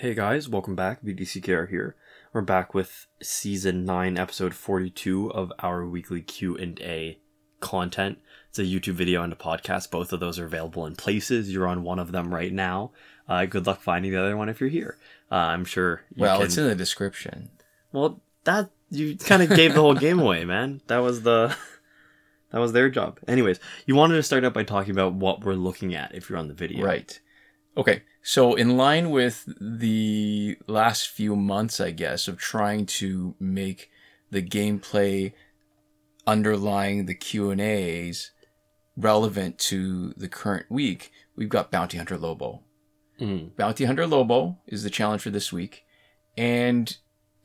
Hey guys, welcome back. BDCKR here. We're back with season 9 episode 42 of our weekly Q&A content. It's a YouTube video and a podcast. Both of those are available in places. You're on one of them right now. Uh, good luck finding the other one if you're here. Uh, I'm sure you well, can... it's in the description. Well, that you kind of gave the whole game away, man. That was the that was their job. Anyways, you wanted to start out by talking about what we're looking at if you're on the video. Right. Okay. So, in line with the last few months, I guess, of trying to make the gameplay underlying the Q&As relevant to the current week, we've got Bounty Hunter Lobo. Mm. Bounty Hunter Lobo is the challenge for this week. And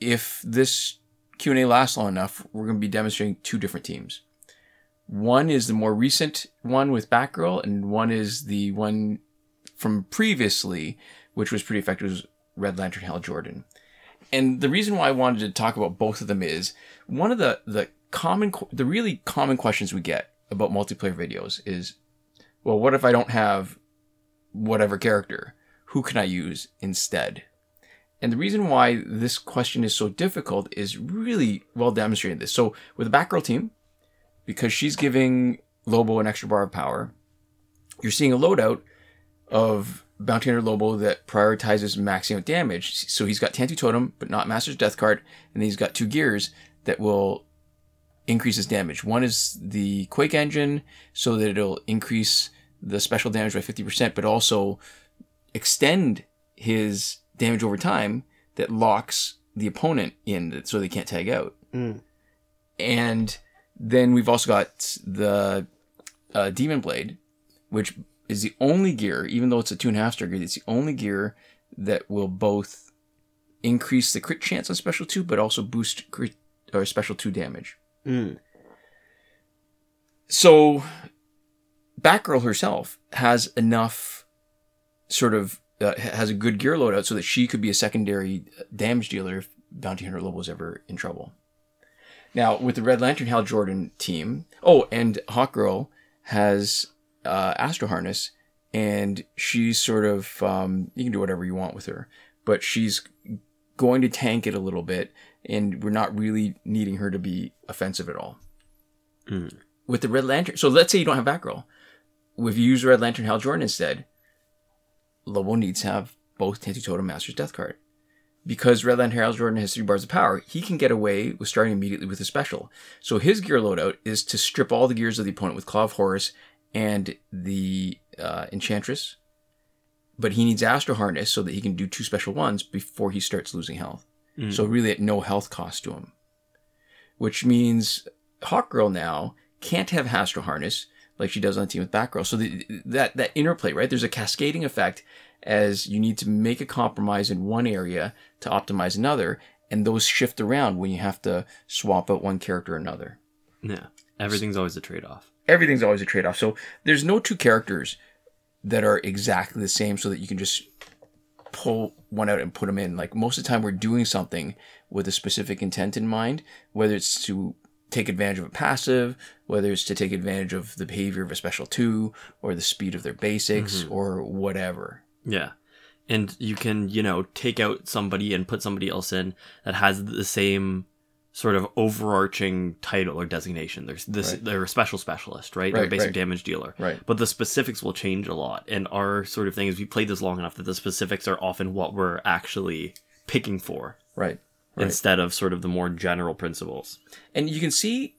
if this Q&A lasts long enough, we're going to be demonstrating two different teams. One is the more recent one with Batgirl, and one is the one from previously, which was pretty effective, was Red Lantern Hal Jordan. And the reason why I wanted to talk about both of them is one of the the common, the really common questions we get about multiplayer videos is, well, what if I don't have whatever character? Who can I use instead? And the reason why this question is so difficult is really well demonstrated. This so with the Batgirl team, because she's giving Lobo an extra bar of power, you're seeing a loadout of Bounty Hunter Lobo that prioritizes maxing out damage. So he's got Tantu Totem, but not Master's Death card, and then he's got two gears that will increase his damage. One is the Quake Engine, so that it'll increase the special damage by 50%, but also extend his damage over time that locks the opponent in so they can't tag out. Mm. And then we've also got the uh, Demon Blade, which is the only gear, even though it's a two and a half star gear, it's the only gear that will both increase the crit chance on special two, but also boost crit or special two damage. Mm. So, Batgirl herself has enough sort of uh, has a good gear loadout so that she could be a secondary damage dealer if Bounty Hunter Lobo is ever in trouble. Now, with the Red Lantern Hal Jordan team, oh, and Hawkgirl has uh, Astro Harness, and she's sort of um, you can do whatever you want with her, but she's going to tank it a little bit, and we're not really needing her to be offensive at all. Mm. With the Red Lantern, so let's say you don't have Batgirl, if you use Red Lantern Hal Jordan instead, Lobo needs to have both Tantu Totem Master's Death card. Because Red Lantern Hal Jordan has three bars of power, he can get away with starting immediately with a special. So his gear loadout is to strip all the gears of the opponent with Claw of Horus and the uh, Enchantress, but he needs Astro Harness so that he can do two special ones before he starts losing health. Mm. So really at no health cost to him. Which means Hawkgirl now can't have Astro Harness like she does on the team with Batgirl. So the, that that interplay, right? There's a cascading effect as you need to make a compromise in one area to optimize another, and those shift around when you have to swap out one character or another. Yeah. Everything's always a trade off. Everything's always a trade off. So there's no two characters that are exactly the same so that you can just pull one out and put them in. Like most of the time, we're doing something with a specific intent in mind, whether it's to take advantage of a passive, whether it's to take advantage of the behavior of a special two or the speed of their basics Mm-hmm. or whatever. Yeah. And you can, you know, take out somebody and put somebody else in that has the same sort of overarching title or designation. There's this Right. they're a special specialist, right? They're a Right, basic right. damage dealer. Right. But the specifics will change a lot. And our sort of thing is we played this long enough that the specifics are often what we're actually picking for Right. Right. instead of sort of the more general principles. and you can see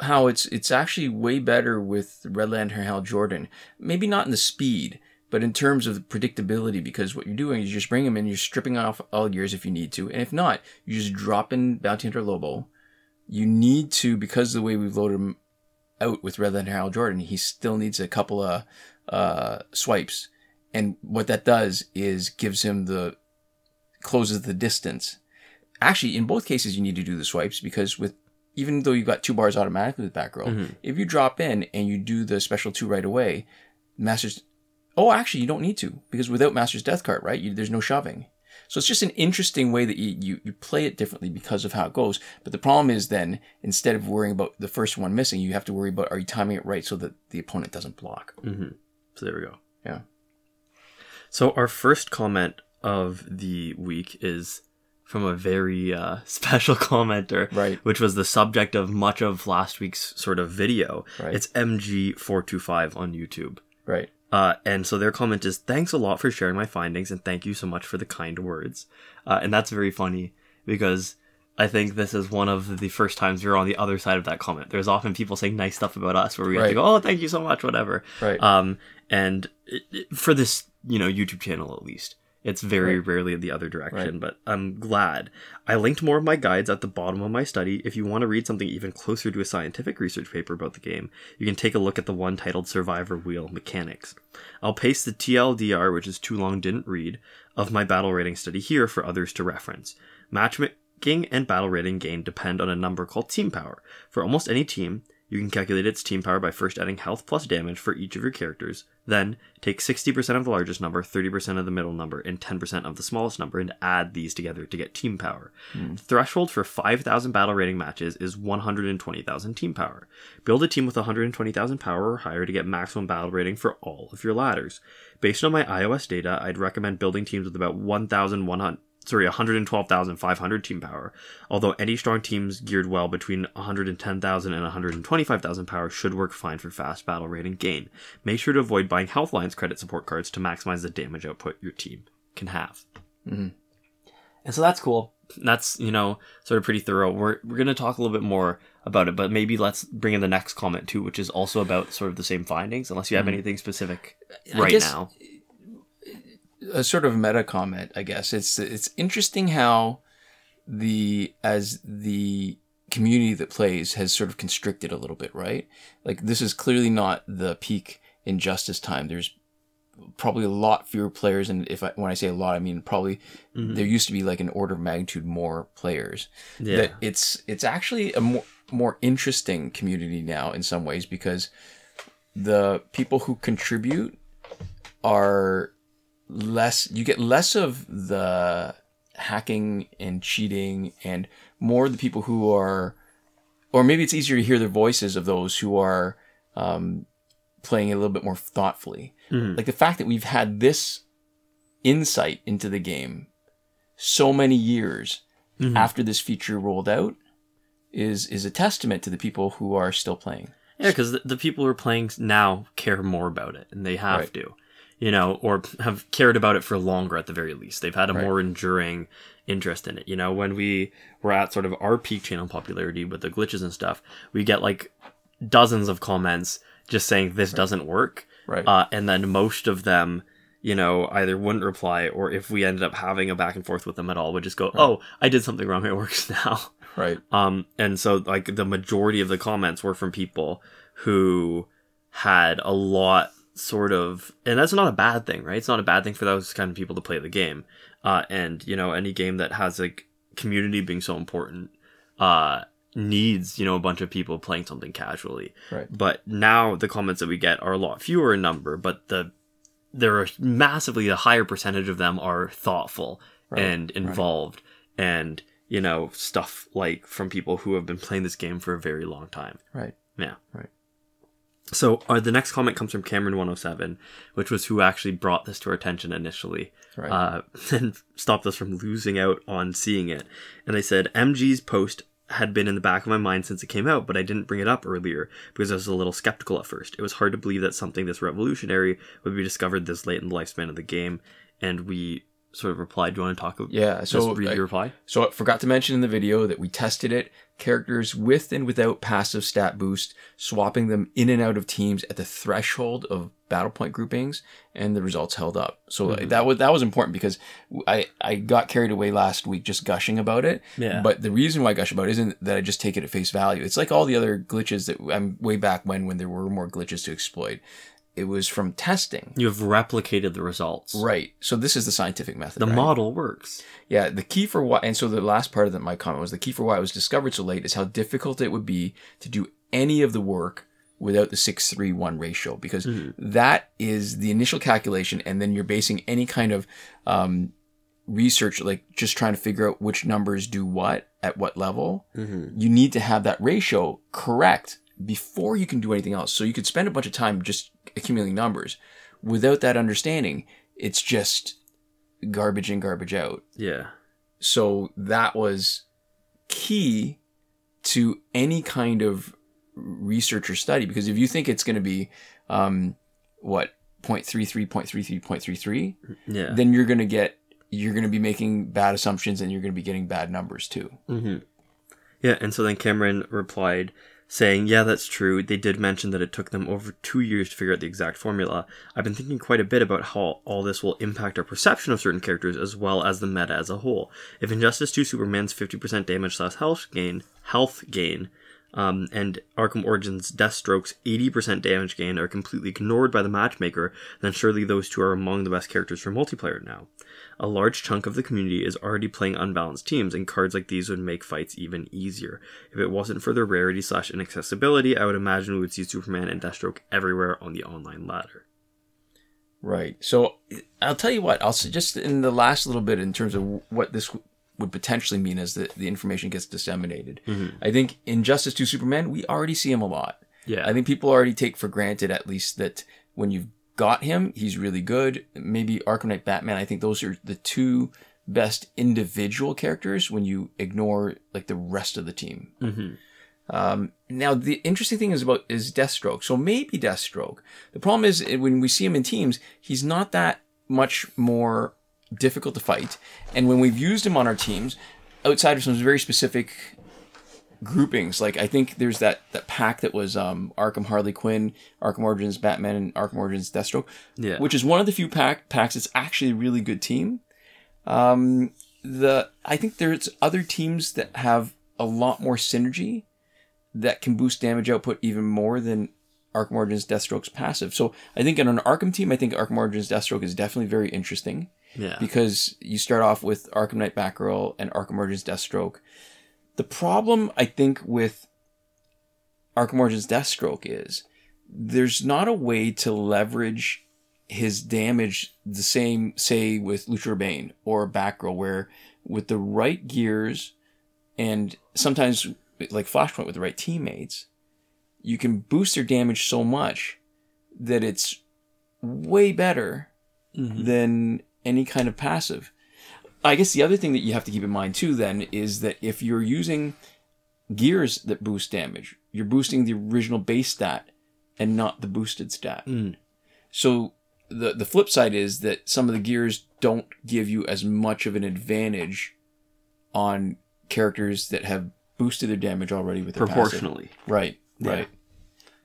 how it's it's actually way better with Red Lantern Hal Jordan. Maybe not in the speed, but in terms of the predictability, because what you're doing is you're just bring them in, you're stripping off all gears if you need to, and if not, you just drop in Bounty Hunter Lobo. You need to because of the way we've loaded him out with Red Lantern Harold Jordan, he still needs a couple of uh, swipes, and what that does is gives him the closes the distance actually in both cases you need to do the swipes because with even though you've got two bars automatically with Batgirl, Mhm. if you drop in and you do the special two right away, Master's oh actually you don't need to because without Master's Death card right you, there's no shoving. So it's just an interesting way that you, you you play it differently because of how it goes. But the problem is then instead of worrying about the first one missing, you have to worry about are you timing it right so that the opponent doesn't block. hmm So there we go. Yeah. So our first comment of the week is from a very uh, special commenter, Right. which was the subject of much of last week's sort of video. Right. It's MG425 on YouTube. Right. Uh, and so their comment is, thanks a lot for sharing my findings and thank you so much for the kind words. Uh, and that's very funny because I think this is one of the first times we're on the other side of that comment. There's often people saying nice stuff about us where we have to go, oh, thank you so much, whatever. Right. Um, and it, it- for this, you know, YouTube channel at least, it's very Right. rarely the other direction, Right. but I'm glad. I linked more of my guides at the bottom of my study. If you want to read something even closer to a scientific research paper about the game, you can take a look at the one titled Survivor Wheel Mechanics. I'll paste the TLDR, which is too long didn't read, of my battle rating study here for others to reference. Matchmaking and battle rating gain depend on a number called team power. For almost any team, you can calculate its team power by first adding health plus damage for each of your characters, then take 60% of the largest number, 30% of the middle number, and 10% of the smallest number and add these together to get team power. The threshold for 5,000 battle rating matches is 120,000 team power. Build a team with 120,000 power or higher to get maximum battle rating for all of your ladders. Based on my iOS data, I'd recommend building teams with about 1,100 sorry, 112,500 team power. Although any strong teams geared well between 110,000 and 125,000 power should work fine for fast battle rate and gain. Make sure to avoid buying Health Lines credit support cards to maximize the damage output your team can have. Mhm. And so that's cool. That's, you know, sort of pretty thorough. We're, we're going to talk a little bit more about it, but maybe let's bring in the next comment too, which is also about sort of the same findings, unless you have anything specific right guess- now. A sort of meta comment, I guess. It's it's interesting how the as the community that plays has sort of constricted a little bit, right? Like this is clearly not the peak injustice time. There's probably a lot fewer players, and if I, when I say a lot, I mean probably mm-hmm. there used to be like an order of magnitude more players. Yeah. That it's it's actually a more more interesting community now in some ways because the people who contribute are less you get less of the hacking and cheating and more the people who are or maybe it's easier to hear the voices of those who are um, playing a little bit more thoughtfully Mhm. like the fact that we've had this insight into the game so many years Mhm. after this feature rolled out is is a testament to the people who are still playing Yeah, because the, the people who are playing now care more about it, and they have Right. to, you know, or have cared about it for longer at the very least. They've had a Right. more enduring interest in it. You know, when we were at sort of our peak channel popularity with the glitches and stuff, we get like dozens of comments just saying this doesn't work, right uh, and then most of them. You know, either wouldn't reply, or if we ended up having a back and forth with them at all, would just go, "Oh, I did something wrong. It works now." right Um, and so like the majority of the comments were from people who had a lot sort of, and that's not a bad thing, right? It's not a bad thing for those kind of people to play the game. Uh, and you know, any game that has like community being so important, uh, needs, you know, a bunch of people playing something casually. right But now the comments that we get are a lot fewer in number, but the, there are massively a higher percentage of them are thoughtful Right, and involved and you know stuff like from people who have been playing this game for a very long time right yeah Right. So uh, the next comment comes from cameron 107 which was who actually brought this to our attention initially right uh, and stopped us from losing out on seeing it. And I said, MG's post had been in the back of my mind since it came out, but I didn't bring it up earlier because I was a little skeptical at first. It was hard to believe that something this revolutionary would be discovered this late in the lifespan of the game. And we sort of replied, Do you want to talk about yeah so read I- your reply? So I forgot to mention in the video that we tested it, characters with and without passive stat boost, swapping them in and out of teams at the threshold of battle point groupings, and the results held up. So Mhm. that was that was important because I I got carried away last week just gushing about it. Yeah. But the reason why I gush about it isn't that I just take it at face value. It's like all the other glitches that I'm way back when when there were more glitches to exploit. It was from testing. You have replicated the results. Right. So this is the scientific method. The right? model works. Yeah, the key for why, and so the last part of the, my comment was the key for why it was discovered so late is how difficult it would be to do any of the work without the 631 ratio because that is the initial calculation and then you're basing any kind of um, research like just trying to figure out which numbers do what at what level Mm-hmm. you need to have that ratio correct before you can do anything else so you could spend a bunch of time just accumulating numbers without that understanding it's just garbage in, garbage out. Yeah. So that was key to any kind of research or study because if you think it's going to be um, what 0.33 0.33 0.33 Yeah. then you're going to get you're going to be making bad assumptions and you're going to be getting bad numbers too Mm-hmm. Yeah, and so then Cameron replied saying, Yeah, that's true. They did mention that it took them over two years to figure out the exact formula. I've been thinking quite a bit about how all this will impact our perception of certain characters as well as the meta as a whole. If Injustice 2 Superman's 50% damage slash health gain, health gain, um, and Arkham Origins Deathstroke's 80% damage gain are completely ignored by the matchmaker, then surely those two are among the best characters for multiplayer now. A large chunk of the community is already playing unbalanced teams, and cards like these would make fights even easier. If it wasn't for their rarity slash inaccessibility, I would imagine we would see Superman and Deathstroke everywhere on the online ladder. right so i'll tell you what i'll s- just in the last little bit in terms of what this would potentially mean as the, the information gets disseminated mm-hmm. i think Injustice 2 Superman we already see him a lot Yeah. I think people already take for granted at least that when you've got him, he's really good. Maybe Arkham Knight Batman, I think those are the two best individual characters when you ignore like the rest of the team. hmm Um, now the interesting thing is about is Deathstroke. So maybe Deathstroke. The problem is eh, when we see him in teams, he's not that much more difficult to fight. And when we've used him on our teams, outside of some very specific groupings, like I think there's that that pack that was um, Arkham Harley Quinn, Arkham Origins Batman, and Arkham Origins Deathstroke, Yeah. which is one of the few pack packs that's actually a really good team. Um, the I think there's other teams that have a lot more synergy that can boost damage output even more than Arkham Origins Deathstroke's passive. So I think in an Arkham team, I think Arkham Origins Deathstroke is definitely very interesting yeah. because you start off with Arkham Knight Batgirl and Arkham Origins Deathstroke. The problem I think with Arkham Origins Deathstroke is there's not a way to leverage his damage the same, say, with Lucha Bane or Batgirl, where with the right gears and sometimes like Flashpoint with the right teammates, you can boost their damage so much that it's way better Mhm. than any kind of passive. I guess the other thing that you have to keep in mind too then is that if you're using gears that boost damage, you're boosting the original base stat and not the boosted stat. Mm. So the the flip side is that some of the gears don't give you as much of an advantage on characters that have boosted their damage already with their passive. Proportionally. Right, Yeah. right.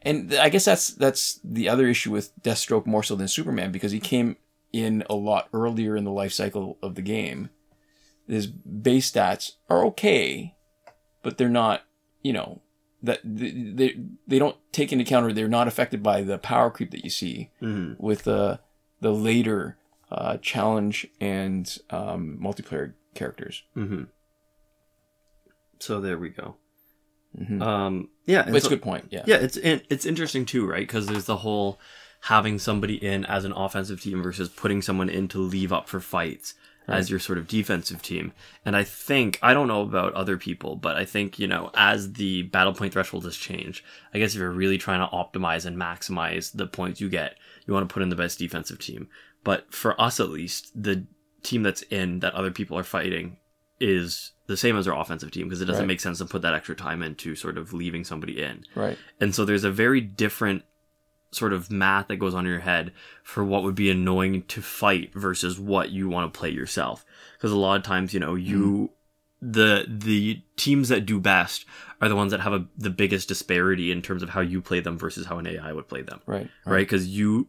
And I guess that's that's the other issue with Deathstroke more so than Superman because he came in a lot earlier in the life cycle of the game. His base stats are okay, but they're not, you know, that they they, they don't take into account or they're not affected by the power creep that you see hmm with the the later uh, challenge and um, multiplayer characters. hmm So there we go. Mhm. Um, yeah. it's so- a good point. Yeah. Yeah, it's it's interesting too, right? Because there's the whole having somebody in as an offensive team versus putting someone in to leave up for fights as your sort of defensive team. And I think I don't know about other people, but I think you know as the battle point threshold has changed, I guess if you're really trying to optimize and maximize the points you get, you want to put in the best defensive team. But for us at least, the team that's in that other people are fighting is the same as our offensive team because it doesn't Right. make sense to put that extra time into sort of leaving somebody in. Right. And so there's a very different sort of math that goes on in your head for what would be annoying to fight versus what you want to play yourself. Because a lot of times, you know, you mm-hmm. the the teams that do best are the ones that have a, the biggest disparity in terms of how you play them versus how an AI would play them, Right. right? Because you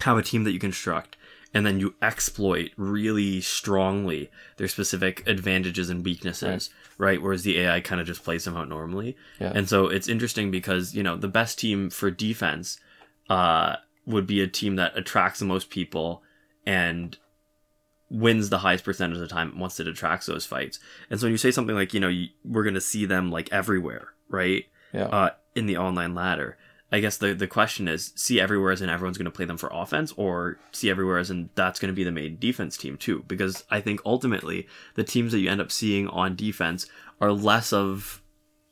have a team that you construct and then you exploit really strongly their specific advantages and weaknesses, right? Whereas the AI kind of just plays them out normally. Yeah. And so it's interesting because, you know, the best team for defense uh, would be a team that attracts the most people and wins the highest percentage of the time once it attracts those fights. And so when you say something like, you know, you, we're going to see them like everywhere, right? Yeah. Uh, in the online ladder. I guess the, the question is see everywhere as in everyone's going to play them for offense or see everywhere as in that's going to be the main defense team too. Because I think ultimately the teams that you end up seeing on defense are less of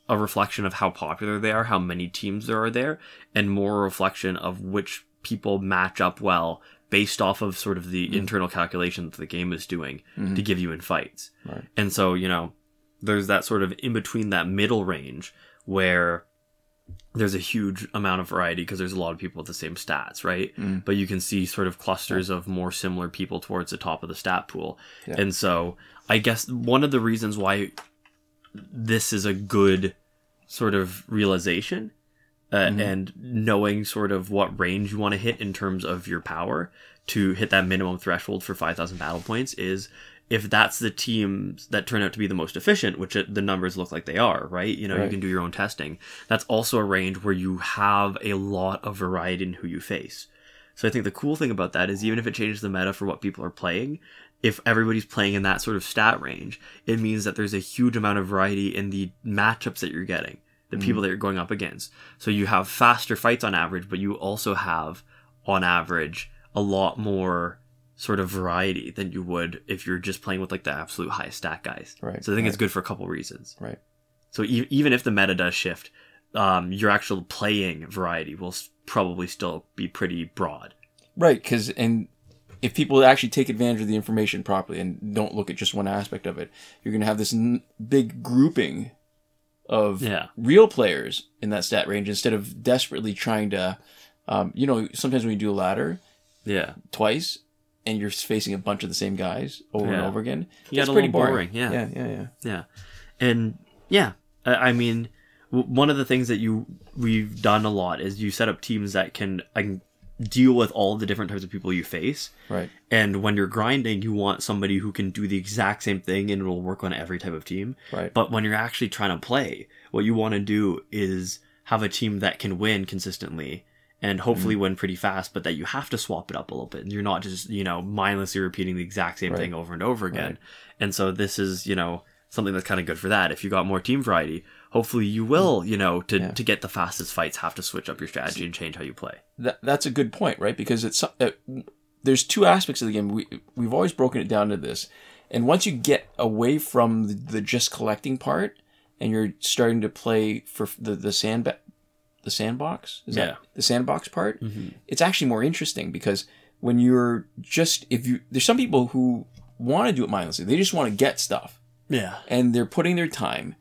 a reflection of how popular they are, how many teams there are there, and more a reflection of which people match up well based off of sort of the mm-hmm. internal calculation that the game is doing mm-hmm. to give you in fights. Right. And so, you know, there's that sort of in between that middle range where there's a huge amount of variety because there's a lot of people with the same stats, right? Mm. But you can see sort of clusters of more similar people towards the top of the stat pool. Yeah. And so I guess one of the reasons why this is a good sort of realization uh, Mm-hmm. and knowing sort of what range you want to hit in terms of your power to hit that minimum threshold for 5000 battle points is if that's the teams that turn out to be the most efficient which it, the numbers look like they are right? You know you can do your own testing. That's also a range where you have a lot of variety in who you face. So i think the cool thing about that is even if it changes the meta for what people are playing if everybody's playing in that sort of stat range it means that there's a huge amount of variety in the matchups that you're getting the people mm. that you're going up against. So you have faster fights on average, but you also have, on average, a lot more sort of variety than you would if you're just playing with like the absolute highest stat guys. Right, So I think it's good for a couple reasons. Right. So e- even if the meta does shift, um, your actual playing variety will probably still be pretty broad. Right, because and if people actually take advantage of the information properly and don't look at just one aspect of it, you're going to have this n- big grouping of Yeah. real players in that stat range instead of desperately trying to, um, you know, sometimes when you do a ladder Yeah. twice and you're facing a bunch of the same guys over and over again, Yeah, it's pretty boring. boring, yeah. yeah, yeah, yeah. Yeah, and yeah, I I mean, one of the things that you we've done a lot is you set up teams that can, can deal with all the different types of people you face. Right, And when you're grinding, you want somebody who can do the exact same thing and it'll work on every type of team. right, But when you're actually trying to play, what you want to do is have a team that can win consistently and hopefully Mm-hmm. win pretty fast, but that you have to swap it up a little bit. And you're not just, you know, mindlessly repeating the exact same Right. thing over and over again. Right. And so this is, you know, something that's kind of good for that. If you got more team variety, hopefully you will, you know, to, Yeah. to get the fastest fights, have to switch up your strategy and change how you play. that that's a good point, right? Because it's uh, there's two aspects of the game. We we've always broken it down to this, and once you get away from the, the just collecting part, and you're starting to play for the the sand the sandbox, is Yeah. that the sandbox part? Mm-hmm. It's actually more interesting because when you're just if you there's some people who want to do it mindlessly, they just want to get stuff Yeah. and they're putting their time.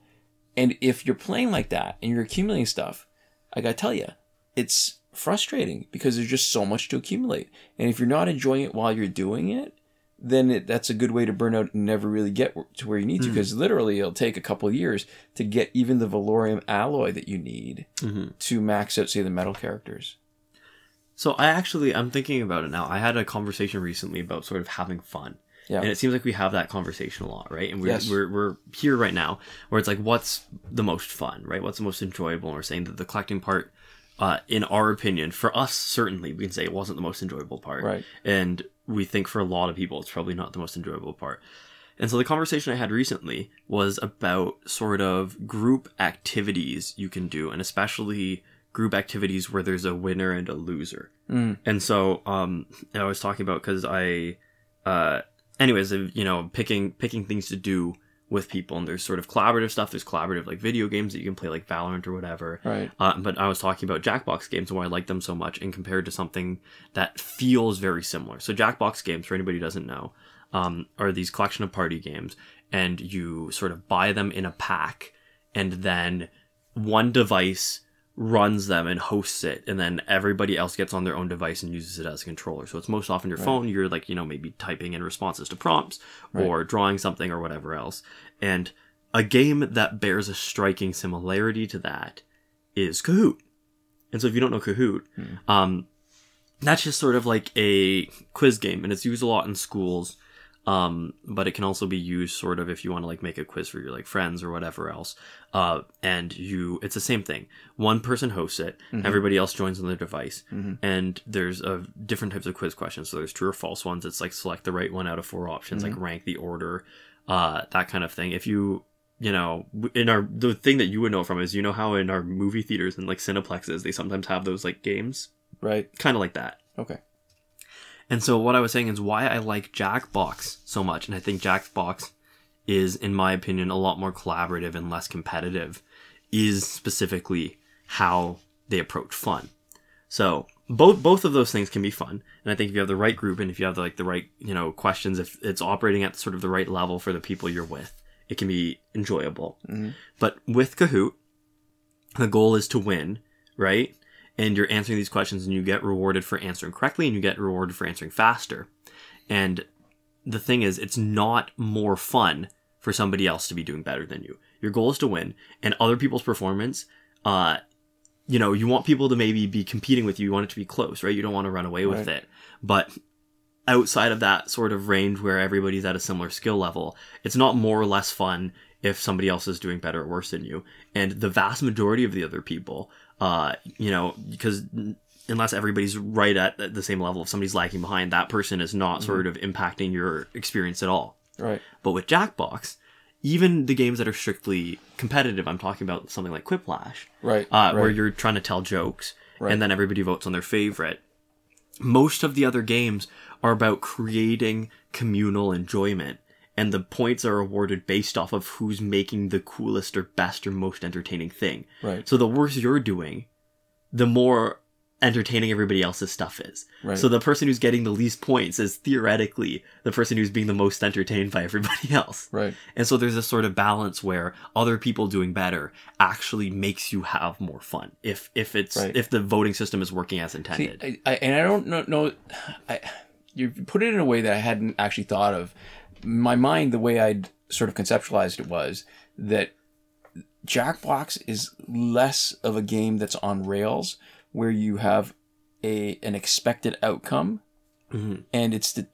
And if you're playing like that and you're accumulating stuff, I gotta tell you, it's frustrating because there's just so much to accumulate. And if you're not enjoying it while you're doing it, then it, that's a good way to burn out and never really get to where you need to. Because literally, it'll take a couple of years to get even the Valorium alloy that you need to max out, say, the metal characters. So I actually I'm thinking about it now. I had a conversation recently about sort of having fun. Yeah. And it seems like we have that conversation a lot, right? And we're, Yes. we're, we're here right now where it's like, what's the most fun, right? What's the most enjoyable? And we're saying that the collecting part, uh, in our opinion, for us, certainly, we can say it wasn't the most enjoyable part. Right. And we think for a lot of people, it's probably not the most enjoyable part. And so the conversation I had recently was about sort of group activities you can do, and especially group activities where there's a winner and a loser. Mm. And so um, I was talking about because I, uh, anyways, you know, picking picking things to do with people, and there's sort of collaborative stuff. There's collaborative like video games that you can play, like Valorant or whatever. Right. Uh, but I was talking about Jackbox games and why I like them so much, and compared to something that feels very similar. So Jackbox games, for anybody who doesn't know, um, are these collection of party games, and you sort of buy them in a pack, and then one device runs them and hosts it, and then everybody else gets on their own device and uses it as a controller. So it's most often your phone. You're like you know maybe typing in responses to prompts or drawing something or whatever else, and a game that bears a striking similarity to that is Kahoot. And so if you don't know Kahoot, um, that's just sort of like a quiz game, and it's used a lot in schools. Um, but it can also be used sort of if you want to like make a quiz for your like friends or whatever else. Uh, and you, it's the same thing. One person hosts it, everybody else joins on their device, and there's uh, different types of quiz questions. So there's true or false ones. It's like select the right one out of four options, like rank the order, uh, that kind of thing. If you you know, in our the thing that you would know from is you know how in our movie theaters and like cineplexes they sometimes have those like games, Right. kind of like that. Okay. And so what I was saying is why I like Jackbox so much, and I think Jackbox is, in my opinion, a lot more collaborative and less competitive, is specifically how they approach fun. So both both of those things can be fun, and I think if you have the right group and if you have like the right you know questions, if it's operating at sort of the right level for the people you're with, it can be enjoyable. Mm-hmm. But with Kahoot, the goal is to win, right? And you're answering these questions, and you get rewarded for answering correctly, and you get rewarded for answering faster. And the thing is, it's not more fun for somebody else to be doing better than you. Your goal is to win, and other people's performance, uh, you know, you want people to maybe be competing with you. You want it to be close, right? You don't want to run away with Right. it. But outside of that sort of range where everybody's at a similar skill level, it's not more or less fun if somebody else is doing better or worse than you. And the vast majority of the other people, uh, you know, because unless everybody's right at the same level, if somebody's lagging behind, that person is not sort of impacting your experience at all. Right. But with Jackbox, even the games that are strictly competitive, I'm talking about something like Quiplash, Right. uh, right. where you're trying to tell jokes Right. and then everybody votes on their favorite. Most of the other games are about creating communal enjoyment, and the points are awarded based off of who's making the coolest or best or most entertaining thing. Right. So the worse you're doing, the more entertaining everybody else's stuff is. Right. So the person who's getting the least points is theoretically the person who's being the most entertained by everybody else. Right. And so there's a sort of balance where other people doing better actually makes you have more fun if if it's Right. if the voting system is working as See, intended. I, I, and I don't know, know I, you put it in a way that I hadn't actually thought of. My mind, the way I'd sort of conceptualized it was that Jackbox is less of a game that's on rails where you have a an expected outcome Mhm. and it's de-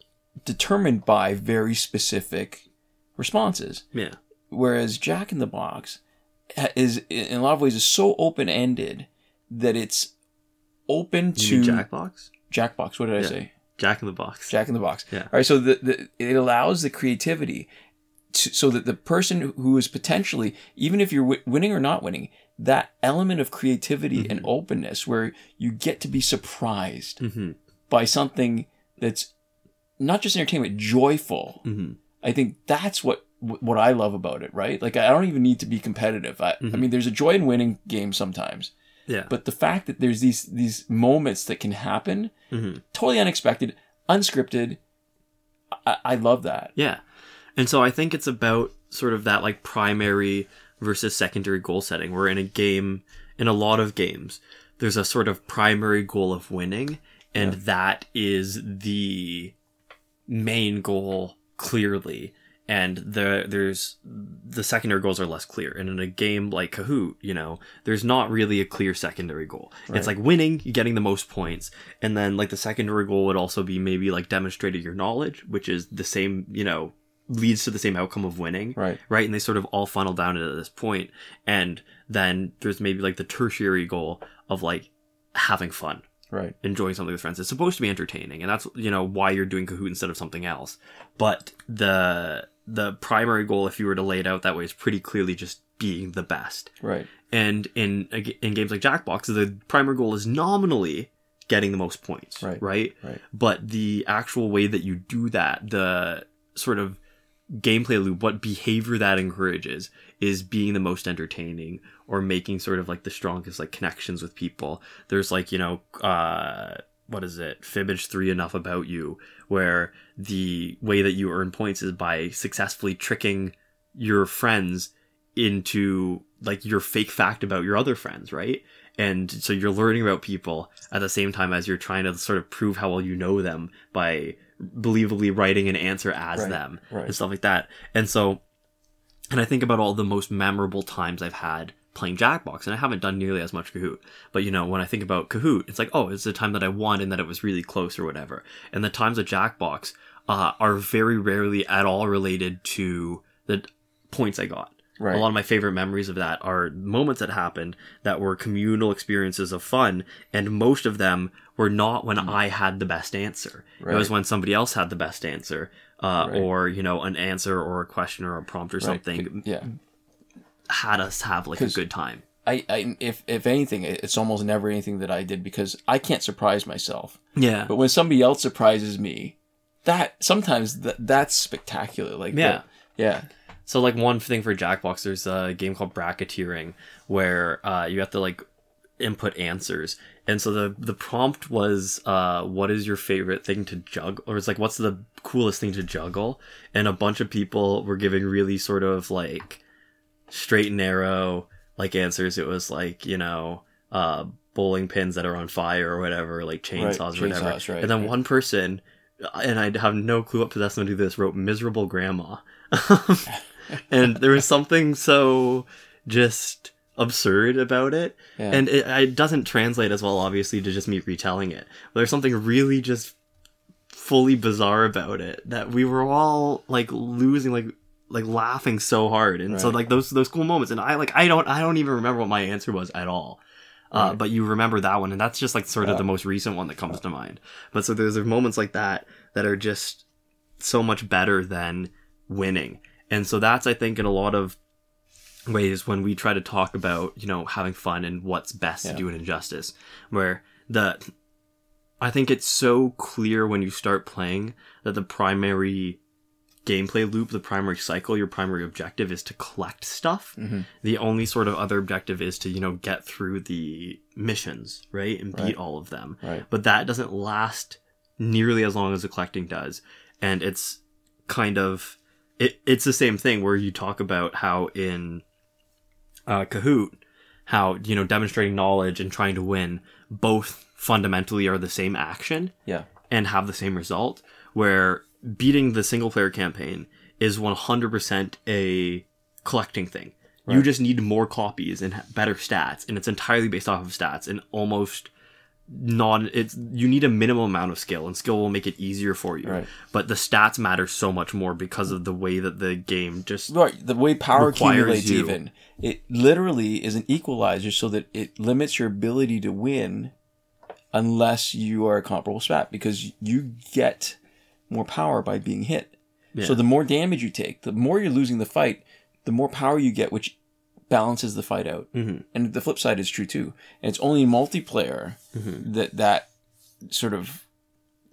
determined by very specific responses yeah. whereas Jack in the Box is in a lot of ways is so open ended that it's open You to Jackbox? Jackbox. What did I say? Jack in the Box. Jack in the Box. Yeah. All right. So the, the it allows the creativity, to, so that the person who is potentially even if you're wi- winning or not winning, that element of creativity and openness where you get to be surprised hmm by something that's not just entertainment, joyful. hmm I think that's what what I love about it, right? Like I don't even need to be competitive. I, I mean, there's a joy in winning games sometimes, Yeah. but the fact that there's these these moments that can happen, hmm totally unexpected, unscripted, I, I love that. Yeah. And so I think it's about sort of that like primary versus secondary goal setting where in a game in a lot of games there's a sort of primary goal of winning and that is the main goal clearly and the there's the secondary goals are less clear. And in a game like kahoot you know there's not really a clear secondary goal. It's like winning getting the most points and then like the secondary goal would also be maybe like demonstrating your knowledge which is the same you know leads to the same outcome of winning. Right. right? And they sort of all funnel down to this point. And then there's maybe like the tertiary goal of like having fun Right. enjoying something with friends. It's supposed to be entertaining, and that's you know why you're doing Kahoot instead of something else. But the the primary goal, if you were to lay it out that way, is pretty clearly just being the best. Right. And in in games like Jackbox, the primary goal is nominally getting the most points, Right. Right. Right. But the actual way that you do that, the sort of gameplay loop, what behavior that encourages is being the most entertaining or making sort of like the strongest like connections with people. There's like, you know, uh what is it? Fibbage 3 enough about you where the way that you earn points is by successfully tricking your friends into like your fake fact about your other friends, right? And so you're learning about people at the same time as you're trying to sort of prove how well you know them by believably writing an answer as Right, them right. and stuff like that. And so, and I think about all the most memorable times I've had playing Jackbox, and I haven't done nearly as much Kahoot. But you know, when I think about Kahoot, it's like, oh, it's the time that I won and that it was really close or whatever. And the times at Jackbox uh, are very rarely at all related to the points I got. Right. A lot of my favorite memories of that are moments that happened that were communal experiences of fun, and most of them were not when I had the best answer. It was Mm. When somebody else had the best answer, uh, Right. or you know, an answer or a question or a prompt or Right. something Yeah. had us have like a good time. I, I if if anything, it's almost never anything that I did because I can't surprise myself. Yeah, But when somebody else surprises me, that sometimes th- that's spectacular. Like the- Yeah. yeah, So like one thing for Jackbox, there's a game called bracketeering where uh, you have to like input answers. And so the the prompt was uh what is your favorite thing to juggle or it's like what's the coolest thing to juggle? And a bunch of people were giving really sort of like straight and narrow like answers. It was like, you know, uh bowling pins that are on fire or whatever, like chainsaws or whatever. chainsaws, right, and then right. one person and I have no clue what possessed them to do this, wrote miserable grandma. and there was something so just absurd about it. Yeah. And it, it doesn't translate as well, obviously, to just me retelling it. But there's something really just fully bizarre about it that we were all like losing, like like laughing so hard. And so like those those cool moments. And I like I don't I don't even remember what my answer was at all. Uh, Right. but you remember that one, and that's just like sort of Yeah. the most recent one that comes to mind. But so there's moments like that that are just so much better than winning. And so that's I think in a lot of ways when we try to talk about, you know, having fun and what's best Yeah. to do in injustice, where the I think it's so clear when you start playing that the primary gameplay loop, the primary cycle, your primary objective is to collect stuff. Mhm. The only sort of other objective is to, you know, get through the missions, right? And beat Right. all of them Right. but that doesn't last nearly as long as the collecting does and it's kind of it, it's the same thing where you talk about how in uh, kahoot how you know demonstrating knowledge and trying to win both fundamentally are the same action Yeah. and have the same result where beating the single player campaign is 100% a collecting thing you just need more copies and better stats and it's entirely based off of stats and almost non it's you need a minimum amount of skill and skill will make it easier for you Right. but the stats matter so much more because of the way that the game just Right. The way power accumulates, you. even it literally is an equalizer, so that it limits your ability to win, unless you are a comparable spat, because you get more power by being hit. Yeah. So the more damage you take, the more you're losing the fight, the more power you get, which balances the fight out. Mhm. And the flip side is true too. And it's only multiplayer Mm-hmm. that that sort of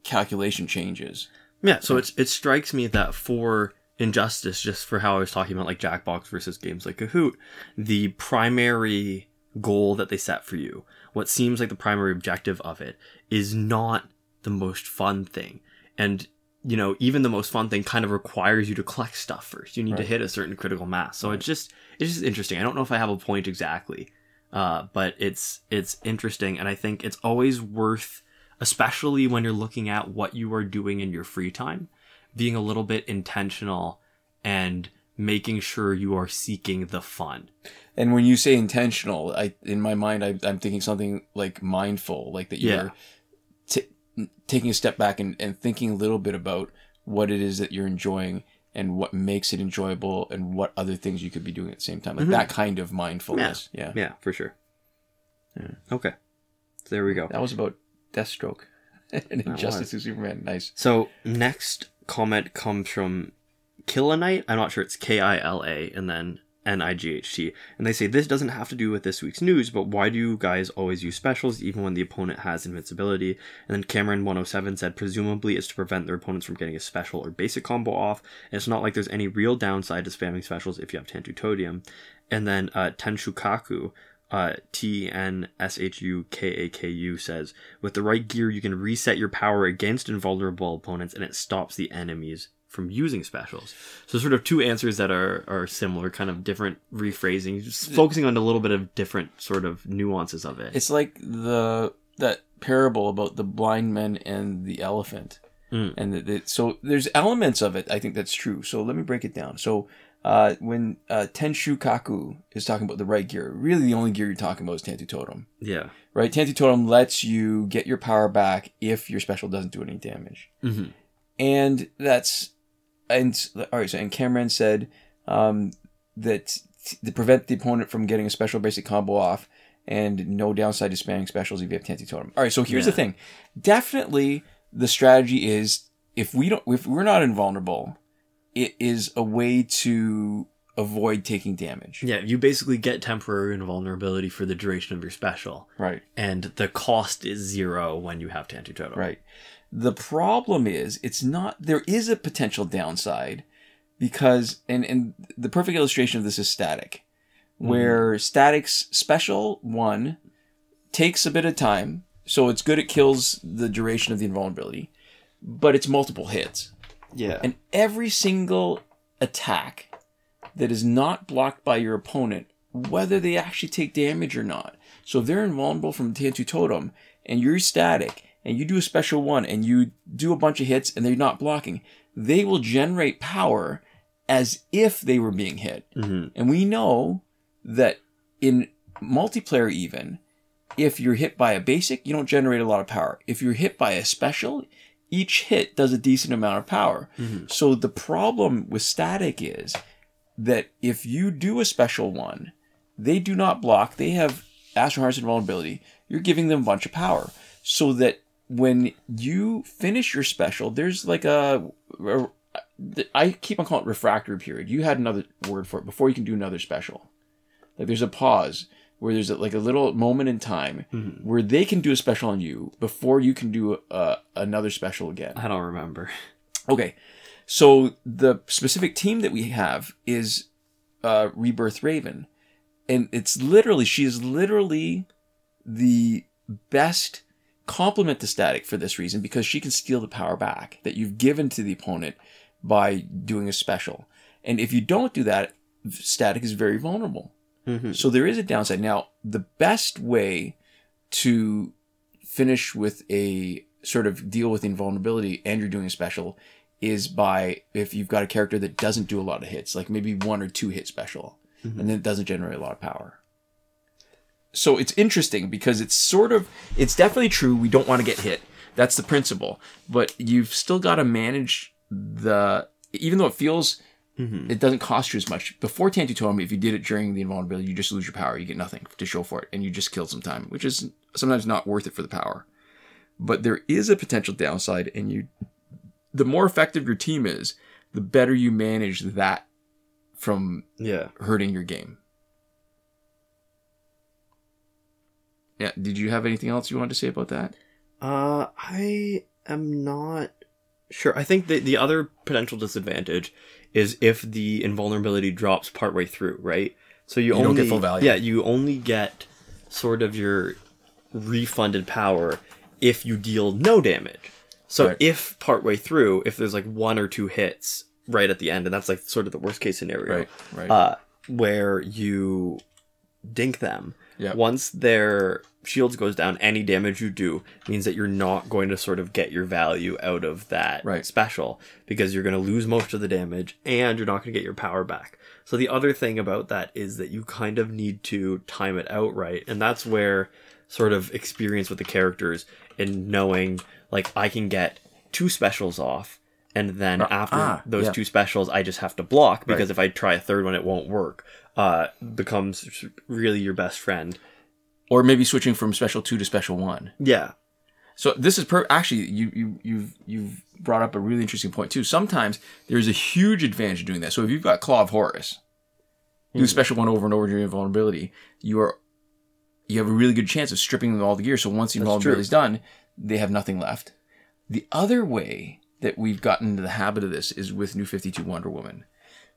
calculation changes. Yeah, so it's it strikes me that for Injustice, just for how I was talking about like Jackbox versus games like Kahoot, the primary goal that they set for you, what seems like the primary objective of it, is not the most fun thing. And you know, even the most fun thing kind of requires you to collect stuff first. You need to hit a certain critical mass. So it's just it's just interesting. I don't know if I have a point exactly. Uh, but it's it's interesting and I think it's always worth especially when you're looking at what you are doing in your free time, being a little bit intentional and making sure you are seeking the fun. And when you say intentional, I in my mind I, I'm thinking something like mindful, like that you're Yeah. Taking a step back and, and thinking a little bit about what it is that you're enjoying and what makes it enjoyable and what other things you could be doing at the same time, like Mhm. that kind of mindfulness. Yeah. Yeah, for sure. Okay. So there we go. that was about Deathstroke and Injustice 2 Superman. Nice. So next comment comes from Killanite. I'm not sure it's K I L A and then N I G H T. And they say this doesn't have to do with this week's news, but why do you guys always use specials even when the opponent has invincibility? And then Cameron 107 said presumably it's to prevent their opponents from getting a special or basic combo off. And it's not like there's any real downside to spamming specials if you have Tantu Totem. And then uh, Tenshukaku uh, T N S H U K A K U says, with the right gear, you can reset your power against invulnerable opponents, and it stops the enemies from using specials. So, sort of two answers that are are similar, kind of different rephrasing, just focusing on a little bit of different sort of nuances of it. It's like the that parable about the blind men and the elephant. Mm. And that it, so there's elements of it I think that's true. So let me break it down. So uh, when uh, Tenshu Kaku is talking about the right gear, really the only gear you're talking about is Tantu Totem. yeah. Right? Tantu Totem lets you get your power back if your special doesn't do any damage. hmm And that's and all right. So and Cameron said um, that t- to prevent the opponent from getting a special basic combo off, and no downside to spamming specials if you have Tantu Totem. All right. So here's the thing. Definitely, the strategy is if we don't if we're not invulnerable, it is a way to avoid taking damage. Yeah, you basically get temporary invulnerability for the duration of your special, Right. and the cost is zero when you have Tantu Totem. Right. The problem is it's not there is a potential downside because and and the perfect illustration of this is static. Mm-hmm. Where static's special one takes a bit of time, so it's good. It kills the duration of the invulnerability, but it's multiple hits, Yeah. and every single attack that is not blocked by your opponent, whether they actually take damage or not. So if they're invulnerable from Tantu Totem and you're static and you do a special one and you do a bunch of hits and they're not blocking, they will generate power as if they were being hit. Mhm. And we know that in multiplayer, even if you're hit by a basic, you don't generate a lot of power. If you're hit by a special, each hit does a decent amount of power. So the problem with static is that if you do a special one, they do not block. They have Astral Harness invulnerability. You're giving them a bunch of power. So that when you finish your special, there's like a, a- I keep on calling it refractory period. You had another word for it before you can do another special. Like there's a pause where there's a, like a little moment in time where they can do a special on you before you can do uh, another special again. I don't remember. Okay, so the specific team that we have is uh, Rebirth Raven, and it's literally she is literally the best complement to Static for this reason because she can steal the power back that you've given to the opponent by doing a special, and if you don't do that, Static is very vulnerable. Mhm. So there is a downside. Now, the best way to finish with a sort of deal with invulnerability and you're doing a special is by if you've got a character that doesn't do a lot of hits, like maybe one or two hit special, and then it doesn't generate a lot of power. So it's interesting because it's sort of it's definitely true we don't want to get hit. That's the principle. But you've still got to manage the even though it feels mm-hmm. it doesn't cost you as much. Before Tantu Totem, if you did it during the invulnerability, you just lose your power. You get nothing to show for it, and you just killed some time, which is sometimes not worth it for the power. But there is a potential downside, and you, the more effective your team is, the better you manage that from Yeah. hurting your game. Yeah. Did you have anything else you wanted to say about that? Uh, I am not sure. I think the the other potential disadvantage is if the invulnerability drops partway through, right? So you, don't only get full value. Yeah, you only get sort of your refunded power if you deal no damage. So Right. if partway through, if there's like one or two hits right at the end, and that's like sort of the worst case scenario, Right, right. Uh, where you dink them. Yep. Once their shields goes down, any damage you do means that you're not going to sort of get your value out of that Right. special because you're going to lose most of the damage and you're not going to get your power back. So the other thing about that is that you kind of need to time it out right, and that's where sort of experience with the characters and knowing like I can get two specials off and then after ah, those yeah. two specials I just have to block because Right. if I try a third one it won't work. Uh becomes really your best friend. Or maybe switching from special two to special one. Yeah. So this is per actually you you you've you've brought up a really interesting point too. Sometimes there's a huge advantage of doing that. So if you've got Claw of Horus, do a special one over and over during invulnerability, you are you have a really good chance of stripping them all the gear. So once the invulnerability is done, they have nothing left. The other way that we've gotten into the habit of this is with New 52 Wonder Woman,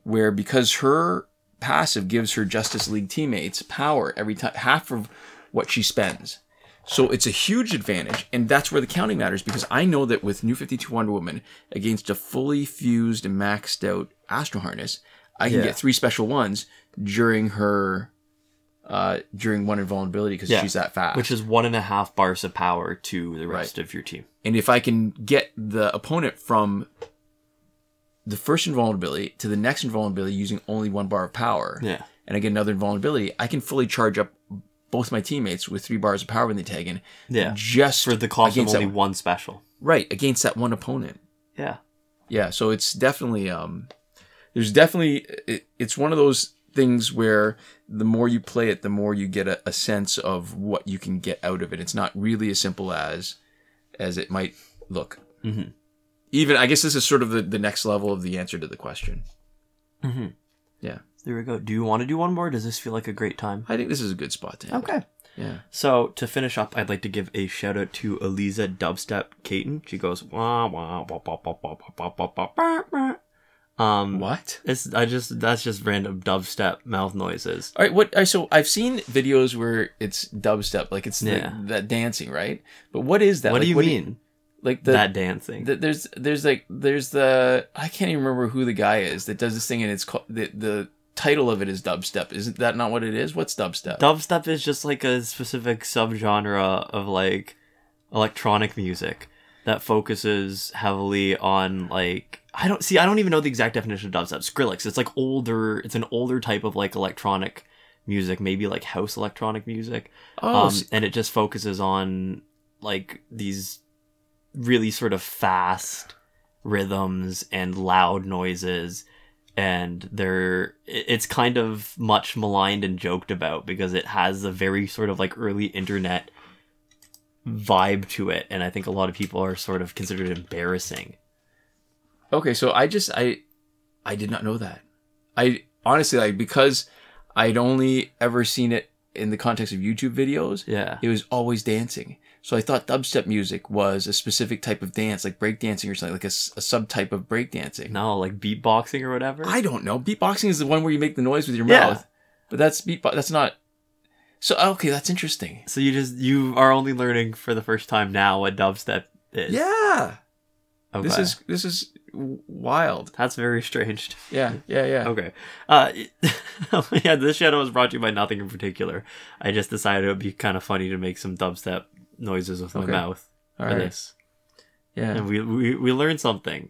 where because her passive gives her Justice League teammates power every time, half of what she spends. So it's a huge advantage, and that's where the counting matters because I know that with New 52 Wonder Woman against a fully fused and maxed out Astro Harness, I can Yeah. get three special ones during her uh during one invulnerability because Yeah. she's that fast. Which is one and a half bars of power to the rest of your team. and if I can get the opponent from the first invulnerability to the next invulnerability using only one bar of power, Yeah. and I get another invulnerability, I can fully charge up both my teammates with three bars of power when they tag in. Yeah. Just For the cost of only that, one special. right against that one opponent. Yeah. Yeah, so it's definitely um there's definitely it, it's one of those things where the more you play it, the more you get a, a sense of what you can get out of it. It's not really as simple as as it might look. Mhm. Even I guess this is sort of the, the next level of the answer to the question. Mhm. Yeah, There we go. Do you want to do one more? Does this feel like a great time? I think this is a good spot to end. Okay. Yeah. So to finish up, I'd like to give a shout out to Eliza Dubstep Caton. She goes wah wah wah wah wah wah wah wah wah wah. Um, What? It's I just that's just random dubstep mouth noises. All right, what? all right, so I've seen videos where it's dubstep, like it's the- that dancing, right? But what is that? what Like, do you mean? Like the, that dancing? the there's there's like there's the I can't even remember who the guy is that does this thing, and it's called the the title of it is dubstep. Isn't that not what it is? What's dubstep? dubstep is just like a specific subgenre of like electronic music that focuses heavily on like I don't see I don't even know the exact definition of dubstep. Skrillex. It's like older it's an older type of like electronic music, maybe like house electronic music. oh, um, and it just focuses on like these really sort of fast rhythms and loud noises and they're it's kind of much maligned and joked about because it has a very sort of like early internet vibe to it and i think a lot of people are sort of considered embarrassing Okay, so I just I I did not know that. I honestly like because I'd only ever seen it in the context of YouTube videos. yeah It was always dancing. So I thought dubstep music was a specific type of dance, like breakdancing or something, like a, a subtype of breakdancing. no like beatboxing or whatever I don't know. Beatboxing is the one where you make the noise with your Yeah. mouth, but that's beatbox. That's not. So okay, that's interesting. so you just you are only learning for the first time now what dubstep is Yeah, okay. this is this is wild. that's very strange Yeah, yeah, yeah. Okay. Uh, yeah, this shadow was brought to you by nothing in particular. I just decided it would be kind of funny to make some dubstep noises with my mouth All for right. this, Yeah, and we, we we learned something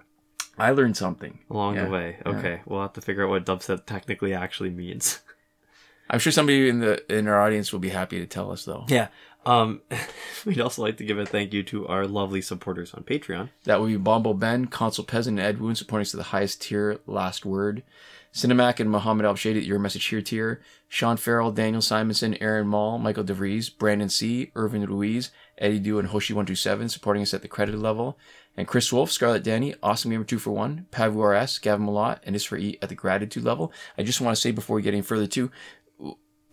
I learned something. along Yeah, the way. yeah. Okay, we'll have to figure out what dubstep technically actually means. I'm sure somebody in the in our audience will be happy to tell us though. Yeah. Um, we'd also like to give a thank you to our lovely supporters on Patreon. That would be Bombo Ben, Consul Peasant, and Ed Woon supporting us to the highest tier, last word. Cinemac and Mohammed Al Shady your message here tier. Sean Farrell, Daniel Simonson, Aaron Mall, Michael DeVries, Brandon C., Irvin Ruiz, Eddie Du, and Hoshi127 supporting us at the credit level. And Chris Wolf, Scarlett Danny, Awesome Gamer 2 for 1, Pavu RS, Gavin Malott, and Isra E at the gratitude level. I just want to say before we get any further too,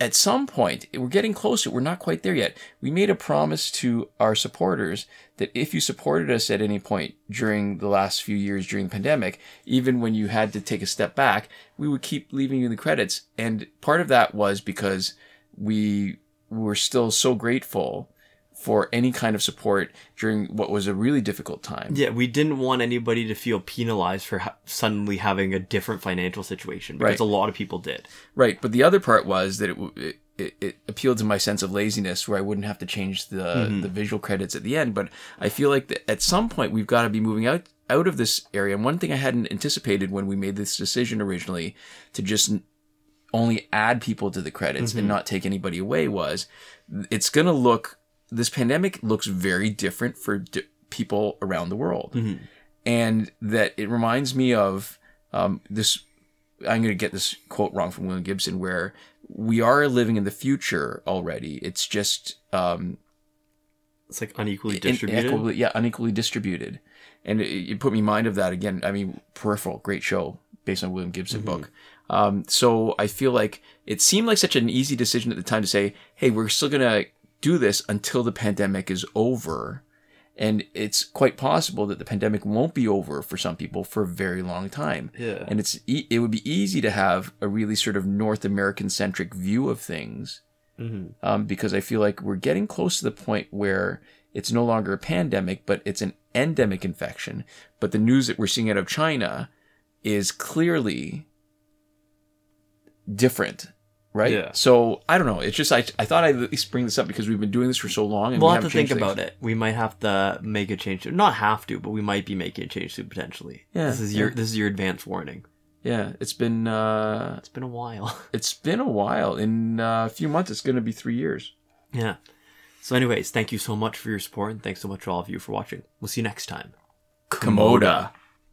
at some point, we're getting closer. We're not quite there yet. We made a promise to our supporters that if you supported us at any point during the last few years during the pandemic, even when you had to take a step back, we would keep leaving you the credits. And part of that was because we were still so grateful for any kind of support during what was a really difficult time. Yeah, we didn't want anybody to feel penalized for ha- suddenly having a different financial situation because Right. a lot of people did. Right, but the other part was that it, it it, it appealed to my sense of laziness, where I wouldn't have to change the mm-hmm. the visual credits at the end. But I feel like that at some point we've got to be moving out out of this area. And one thing I hadn't anticipated when we made this decision originally to just only add people to the credits mm-hmm. and not take anybody away was it's going to look this pandemic looks very different for di- people around the world. And that it reminds me of um, this i'm going to get this quote wrong from william gibson where we are living in the future already. It's just um, It's like unequally distributed. unequally- yeah unequally distributed. And it, it put me in mind of that again. I mean peripheral great show based on william gibson book. Um, so i feel like it seemed like such an easy decision at the time to say hey we're still going to do this until the pandemic is over and it's quite possible that the pandemic won't be over for some people for a very long time Yeah. and it's e- it would be easy to have a really sort of north american centric view of things Mhm. um, because I feel like we're getting close to the point where it's no longer a pandemic, but it's an endemic infection. But the news that we're seeing out of China is clearly different, right? Yeah. So I don't know. It's just I, I thought I'd at least bring this up because we've been doing this for so long, and We'll we have to think changed about it. We might have to make a change. To, not have to, but we might be making a change to potentially. Yeah, This is your yeah. this is your advance warning. Yeah, it's been uh, It's been a while. it's been a while. In uh, a few months, it's going to be three years. yeah. So, anyways, thank you so much for your support, and thanks so much to all of you for watching. We'll see you next time. Komoda.